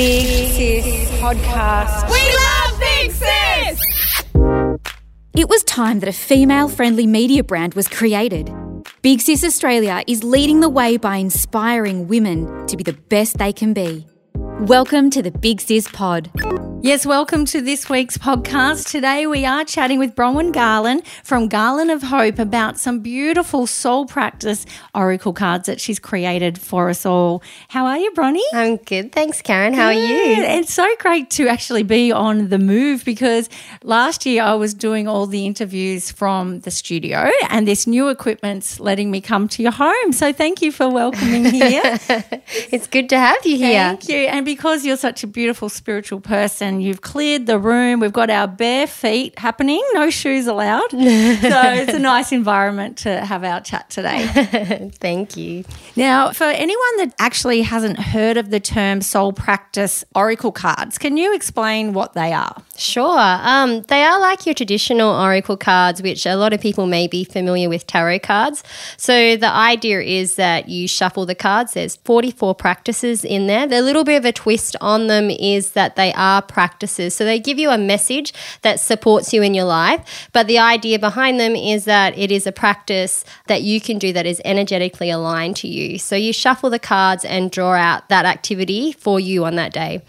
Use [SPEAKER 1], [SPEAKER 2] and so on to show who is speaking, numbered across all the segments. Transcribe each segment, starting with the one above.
[SPEAKER 1] Big Sis Podcast.
[SPEAKER 2] We love Big Sis!
[SPEAKER 3] It was time that a female friendly media brand was created. Big Sis Australia is leading the way by inspiring women to be the best they can be. Welcome to the Big Sis Pod.
[SPEAKER 1] Yes, welcome to this week's podcast. Today we are chatting with Bronwyn Garland from Garland of Hope about some beautiful soul practice oracle cards that she's created for us all. How are you, Bronnie?
[SPEAKER 4] I'm good. Thanks, Karen. How are you?
[SPEAKER 1] It's so great to actually be on the move because last year I was doing all the interviews from the studio and this new equipment's letting me come to your home. So thank you for welcoming here.
[SPEAKER 4] it's good to have you here.
[SPEAKER 1] Thank you. And because you're such a beautiful spiritual person, you've cleared the room. We've got our bare feet happening, no shoes allowed. so it's a nice environment to have our chat today.
[SPEAKER 4] Thank you.
[SPEAKER 1] Now, for anyone that actually hasn't heard of the term soul practice oracle cards, can you explain what they are?
[SPEAKER 4] Sure. Um, they are like your traditional oracle cards, which a lot of people may be familiar with tarot cards. So the idea is that you shuffle the cards. There's 44 practices in there. The little bit of a twist on them is that they are practices. So they give you a message that supports you in your life. But the idea behind them is that it is a practice that you can do that is energetically aligned to you. So you shuffle the cards and draw out that activity for you on that day.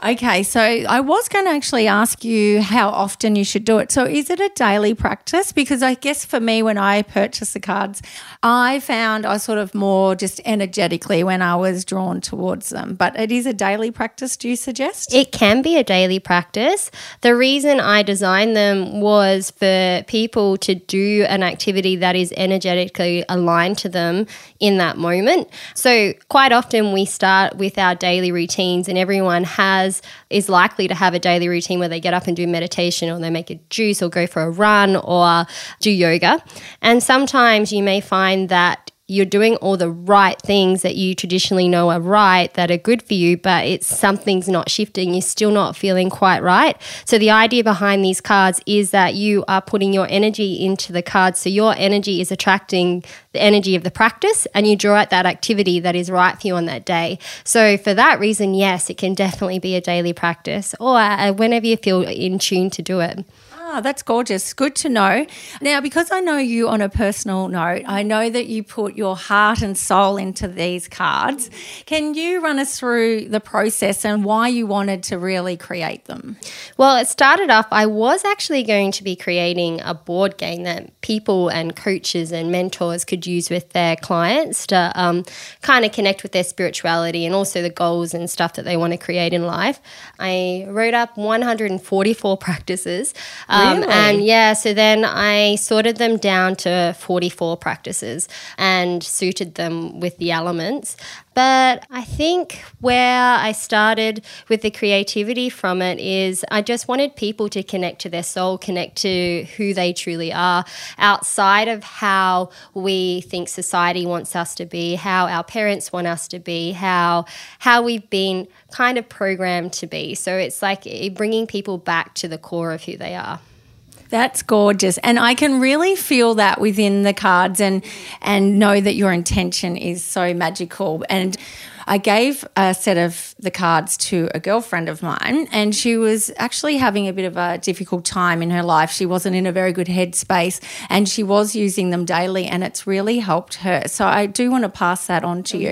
[SPEAKER 1] Okay, so I was going to actually ask you how often you should do it. So, is it a daily practice? Because I guess for me, when I purchased the cards, I found I sort of more just energetically when I was drawn towards them. But it is a daily practice, do you suggest?
[SPEAKER 4] It can be a daily practice. The reason I designed them was for people to do an activity that is energetically aligned to them in that moment. So, quite often we start with our daily routines, and everyone has is likely to have a daily routine where they get up and do meditation or they make a juice or go for a run or do yoga. And sometimes you may find that you're doing all the right things that you traditionally know are right that are good for you, but it's something's not shifting. You're still not feeling quite right. So the idea behind these cards is that you are putting your energy into the cards. So your energy is attracting the energy of the practice and you draw out that activity that is right for you on that day. So for that reason, yes, it can definitely be a daily practice or whenever you feel in tune to do it.
[SPEAKER 1] Ah, that's gorgeous. Good to know. Now, because I know you on a personal note, I know that you put your heart and soul into these cards. Can you run us through the process and why you wanted to really create them?
[SPEAKER 4] Well, it started off, I was actually going to be creating a board game that people and coaches and mentors could use with their clients to um, kind of connect with their spirituality and also the goals and stuff that they want to create in life. I wrote up 144 practices. Um,
[SPEAKER 1] Really?
[SPEAKER 4] And yeah, so then I sorted them down to 44 practices and suited them with the elements. But I think where I started with the creativity from it is I just wanted people to connect to their soul, connect to who they truly are outside of how we think society wants us to be, how our parents want us to be, how how we've been kind of programmed to be. So it's like eh, bringing people back to the core of who they are.
[SPEAKER 1] That's gorgeous. And I can really feel that within the cards and and know that your intention is so magical. And I gave a set of the cards to a girlfriend of mine, and she was actually having a bit of a difficult time in her life. She wasn't in a very good headspace, and she was using them daily, and it's really helped her. So I do want to pass that on to you.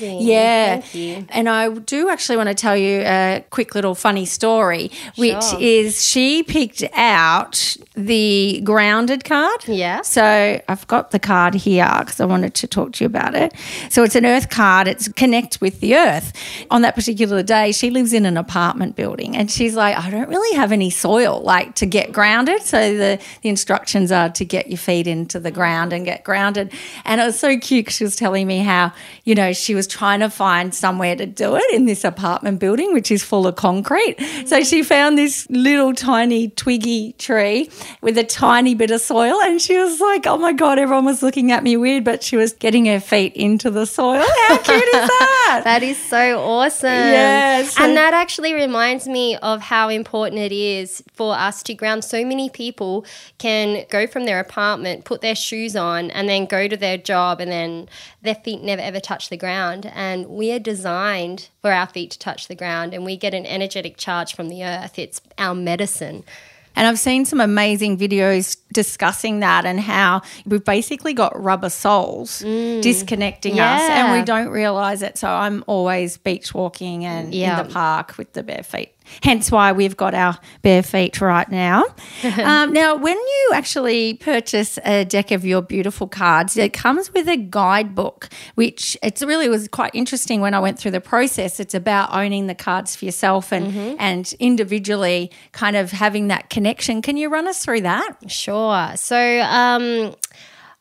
[SPEAKER 1] Yeah.
[SPEAKER 4] You.
[SPEAKER 1] And I do actually want to tell you a quick little funny story, which
[SPEAKER 4] Sure.
[SPEAKER 1] is she picked out the grounded card.
[SPEAKER 4] Yeah.
[SPEAKER 1] So I've got the card here because I wanted to talk to you about it. So it's an earth card. It's connect with the earth. On that particular day, she lives in an apartment building and she's like, I don't really have any soil like to get grounded. So the, the instructions are to get your feet into the ground and get grounded. And it was so cute 'cause she was telling me how, you know, she was trying to find somewhere to do it in this apartment building, which is full of concrete. So she found this little tiny twiggy tree with a tiny bit of soil. And she was like, oh my God, everyone was looking at me weird, but she was getting her feet into the soil. How cute is that? That?
[SPEAKER 4] That is so awesome.
[SPEAKER 1] Yeah, so-
[SPEAKER 4] and that actually reminds me of how important it is for us to ground. So many people can go from their apartment, put their shoes on, and then go to their job, and then their feet never ever touch the ground. And we are designed for our feet to touch the ground, and we get an energetic charge from the earth. It's our medicine.
[SPEAKER 1] And I've seen some amazing videos discussing that and how we've basically got rubber soles disconnecting us and
[SPEAKER 4] Mm.
[SPEAKER 1] We don't realize it. So I'm always beach walking and
[SPEAKER 4] Yeah.
[SPEAKER 1] in the park with the bare feet. Hence why we've got our bare feet right now. um, now, when you actually purchase a deck of your beautiful cards, it comes with a guidebook, which it's really was quite interesting when I went through the process. It's about owning the cards for yourself and
[SPEAKER 4] Mm-hmm.
[SPEAKER 1] and individually kind of having that connection. Can you run us through that?
[SPEAKER 4] Sure. So, um,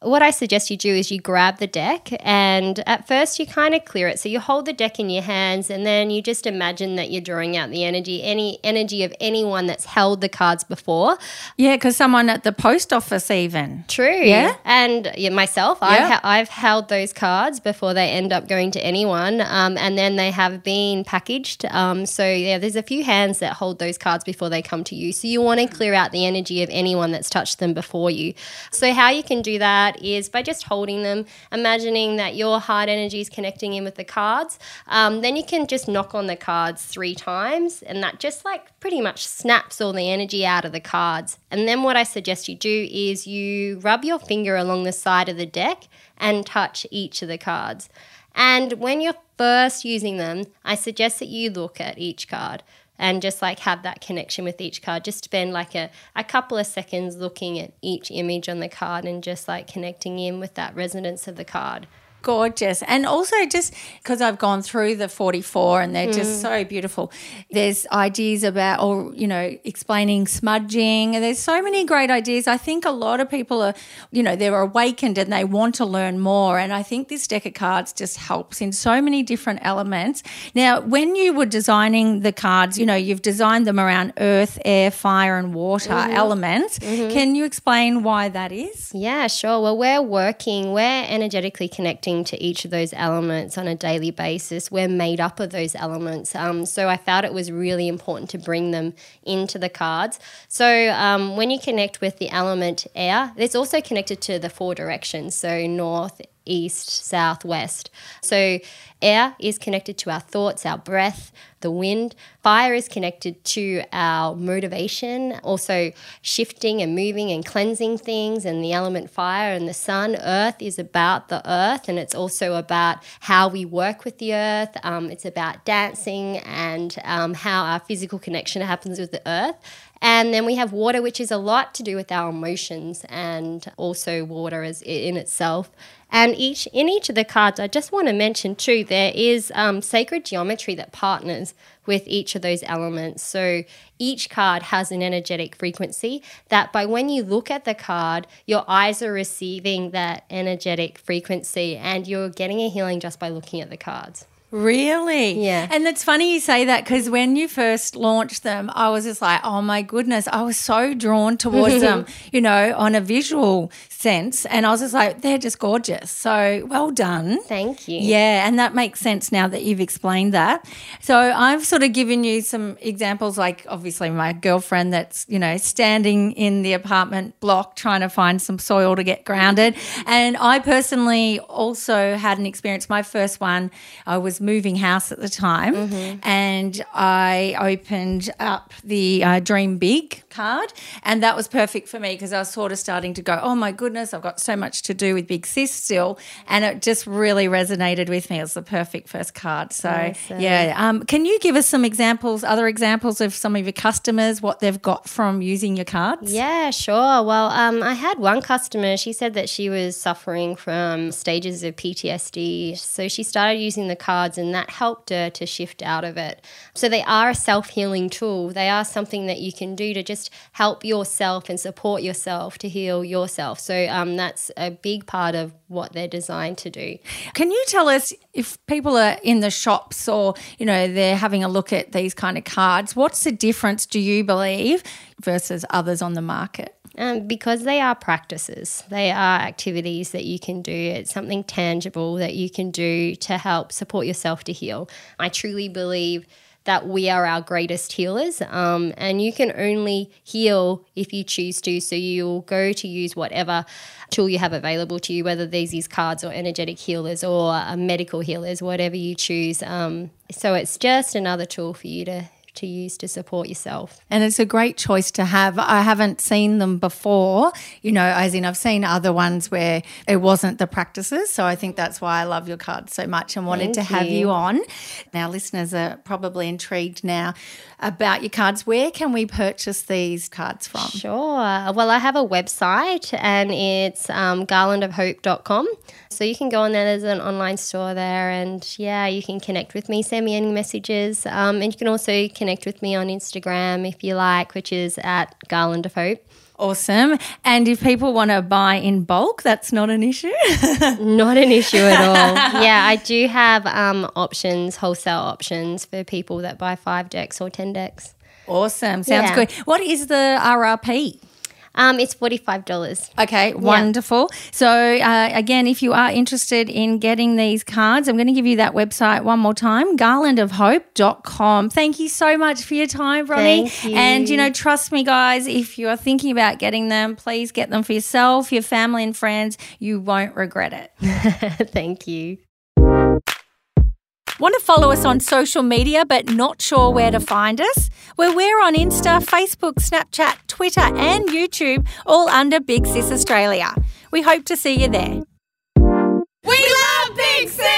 [SPEAKER 4] what I suggest you do is you grab the deck, and at first you kind of clear it. So you hold the deck in your hands, and then you just imagine that you're drawing out the energy, any energy of anyone that's held the cards before.
[SPEAKER 1] Yeah, because someone at the post office even.
[SPEAKER 4] True.
[SPEAKER 1] Yeah?
[SPEAKER 4] And yeah, myself, I've, ha- I've held those cards before they end up going to anyone, um, and then they have been packaged. Um, so yeah, there's a few hands that hold those cards before they come to you. So you want to clear out the energy of anyone that's touched them before you. So how you can do that is by just holding them, imagining that your heart energy is connecting in with the cards. Um, then you can just knock on the cards three times, and that just like pretty much snaps all the energy out of the cards. And then what I suggest you do is you rub your finger along the side of the deck and touch each of the cards. And when you're first using them, I suggest that you look at each card and just like have that connection with each card. Just spend like a, a couple of seconds looking at each image on the card and just like connecting in with that resonance of the card.
[SPEAKER 1] Gorgeous. And also, just because I've gone through the 44 and they're
[SPEAKER 4] Mm.
[SPEAKER 1] just so beautiful, there's ideas about, or, you know, explaining smudging. And there's so many great ideas. I think a lot of people are, you know, they're awakened and they want to learn more. And I think this deck of cards just helps in so many different elements. Now, when you were designing the cards, you know, you've designed them around earth, air, fire, and water
[SPEAKER 4] Mm-hmm.
[SPEAKER 1] elements. Can you explain why that is?
[SPEAKER 4] Yeah, sure. Well, we're working, we're energetically to each of those elements on a daily basis. We're made up of those elements. Um, so I felt it was really important to bring them into the cards. So um, when you connect with the element air, it's also connected to the four directions. So north, east, south, west. So air is connected to our thoughts, our breath, the wind. Fire is connected to our motivation, also shifting and moving and cleansing things, and the element fire and the sun. Earth is about the earth, and it's also about how we work with the earth. Um, it's about dancing and um, how our physical connection happens with the earth. And then we have water, which is a lot to do with our emotions and also water as in itself. And each in each of the cards, I just want to mention too, there is um, sacred geometry that partners with each of those elements. So each card has an energetic frequency that by when you look at the card, your eyes are receiving that energetic frequency and you're getting a healing just by looking at the cards.
[SPEAKER 1] Really?
[SPEAKER 4] Yeah.
[SPEAKER 1] And it's funny you say that because when you first launched them, I was just like, oh my goodness, I was so drawn towards them, you know, on a visual sense. And I was just like, they're just gorgeous. So well done.
[SPEAKER 4] Thank you.
[SPEAKER 1] Yeah, and that makes sense now that you've explained that. So I've sort of given you some examples, like obviously my girlfriend that's, you know, standing in the apartment block trying to find some soil to get grounded. And I personally also had an experience. My first one, I was moving house at the time and I opened up the uh, Dream Big card. And that was perfect for me because I was sort of starting to go, oh my goodness, I've got so much to do with Big Sis still. And it just really resonated with me. It was the perfect first card. So,
[SPEAKER 4] Awesome.
[SPEAKER 1] yeah. Um, can you give us some examples, other examples of some of your customers, what they've got from using your cards?
[SPEAKER 4] Yeah, sure. Well, um, I had one customer, she said that she was suffering from stages of PTSD. So she started using the cards, and that helped her to shift out of it. So they are a self healing tool. They are something that you can do to just just help yourself and support yourself to heal yourself. So um, that's a big part of what they're designed to do.
[SPEAKER 1] Can you tell us if people are in the shops or, you know, they're having a look at these kind of cards, what's the difference, do you believe, versus others on the market?
[SPEAKER 4] Um, because they are practices, they are activities that you can do. It's something tangible that you can do to help support yourself to heal. I truly believe that we are our greatest healers, um, and you can only heal if you choose to. So you'll go to use whatever tool you have available to you, whether these is cards or energetic healers or uh, medical healers, whatever you choose. Um, so it's just another tool for you to to use to support yourself.
[SPEAKER 1] And it's a great choice to have. I haven't seen them before, you know, as in I've seen other ones where it wasn't the practices. So I think that's why I love your cards so much and wanted
[SPEAKER 4] Thank
[SPEAKER 1] to have
[SPEAKER 4] you.
[SPEAKER 1] you on. Now, listeners are probably intrigued now about your cards. Where can we purchase these cards from?
[SPEAKER 4] Sure. Well, I have a website and it's um, garlandofhope.com. So you can go on there. There's an online store there. And yeah, you can connect with me, send me any messages. Um, and you can also connect with me on Instagram if you like, which is at Garland of Hope.
[SPEAKER 1] Awesome. And if people want to buy in bulk, that's not an issue.
[SPEAKER 4] Not an issue at all. yeah, I do have um, options, wholesale options for people that buy five decks or 10 decks.
[SPEAKER 1] awesome. Sounds
[SPEAKER 4] Yeah.
[SPEAKER 1] good. What is the RRP?
[SPEAKER 4] Um, it's $45.
[SPEAKER 1] Okay, wonderful. So, uh, again, if you are interested in getting these cards, I'm going to give you that website one more time garlandofhope.com. Thank you so much for your time,
[SPEAKER 4] Bronnie. You.
[SPEAKER 1] And, you know, trust me, guys, if you are thinking about getting them, please get them for yourself, your family, and friends. You won't regret it.
[SPEAKER 4] Thank you.
[SPEAKER 1] Want to follow us on social media but not sure where to find us? Well, we're on Insta, Facebook, Snapchat, Twitter, and YouTube, all under Big Sis Australia. We hope to see you there. We love Big Sis!